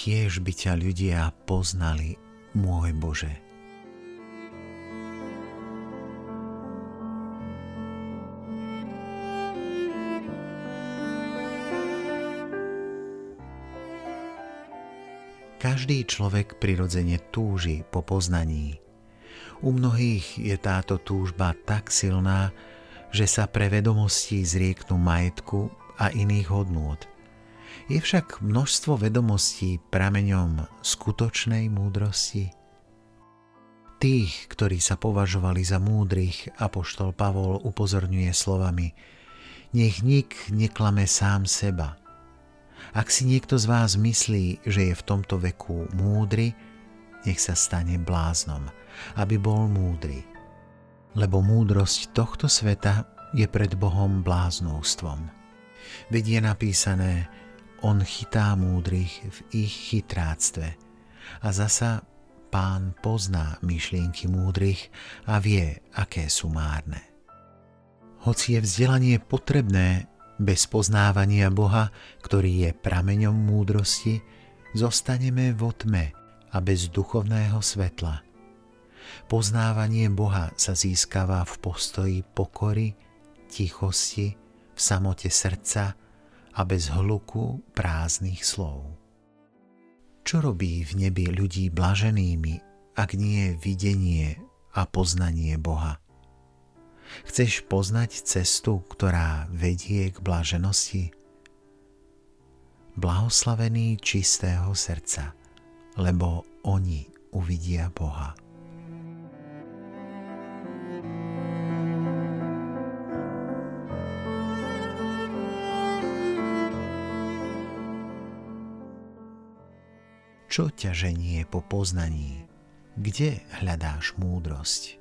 kiež by ťa ľudia poznali, môj Bože. Každý človek prirodzene túži po poznaní. U mnohých je táto túžba tak silná, že sa pre vedomostí zrieknú majetku a iných hodnôt. Je však množstvo vedomostí prameňom skutočnej múdrosti? Tých, ktorí sa považovali za múdrych, apoštol Pavol upozorňuje slovami Nech nik neklame sám seba – ak si niekto z vás myslí, že je v tomto veku múdry, nech sa stane bláznom, aby bol múdry. Lebo múdrosť tohto sveta je pred Bohom bláznovstvom. Veď je napísané, on chytá múdrych v ich chytráctve a zasa pán pozná myšlienky múdrych a vie, aké sú márne. Hoci je vzdelanie potrebné, bez poznávania Boha, ktorý je prameňom múdrosti, zostaneme vo tme a bez duchovného svetla. Poznávanie Boha sa získava v postoji pokory, tichosti, v samote srdca a bez hluku prázdnych slov. Čo robí v nebi ľudí blaženými, ak nie videnie a poznanie Boha? Chceš poznať cestu, ktorá vedie k blaženosti? Blahoslavení čistého srdca, lebo oni uvidia Boha. Čo ťa ženie po poznaní? Kde hľadáš múdrosť?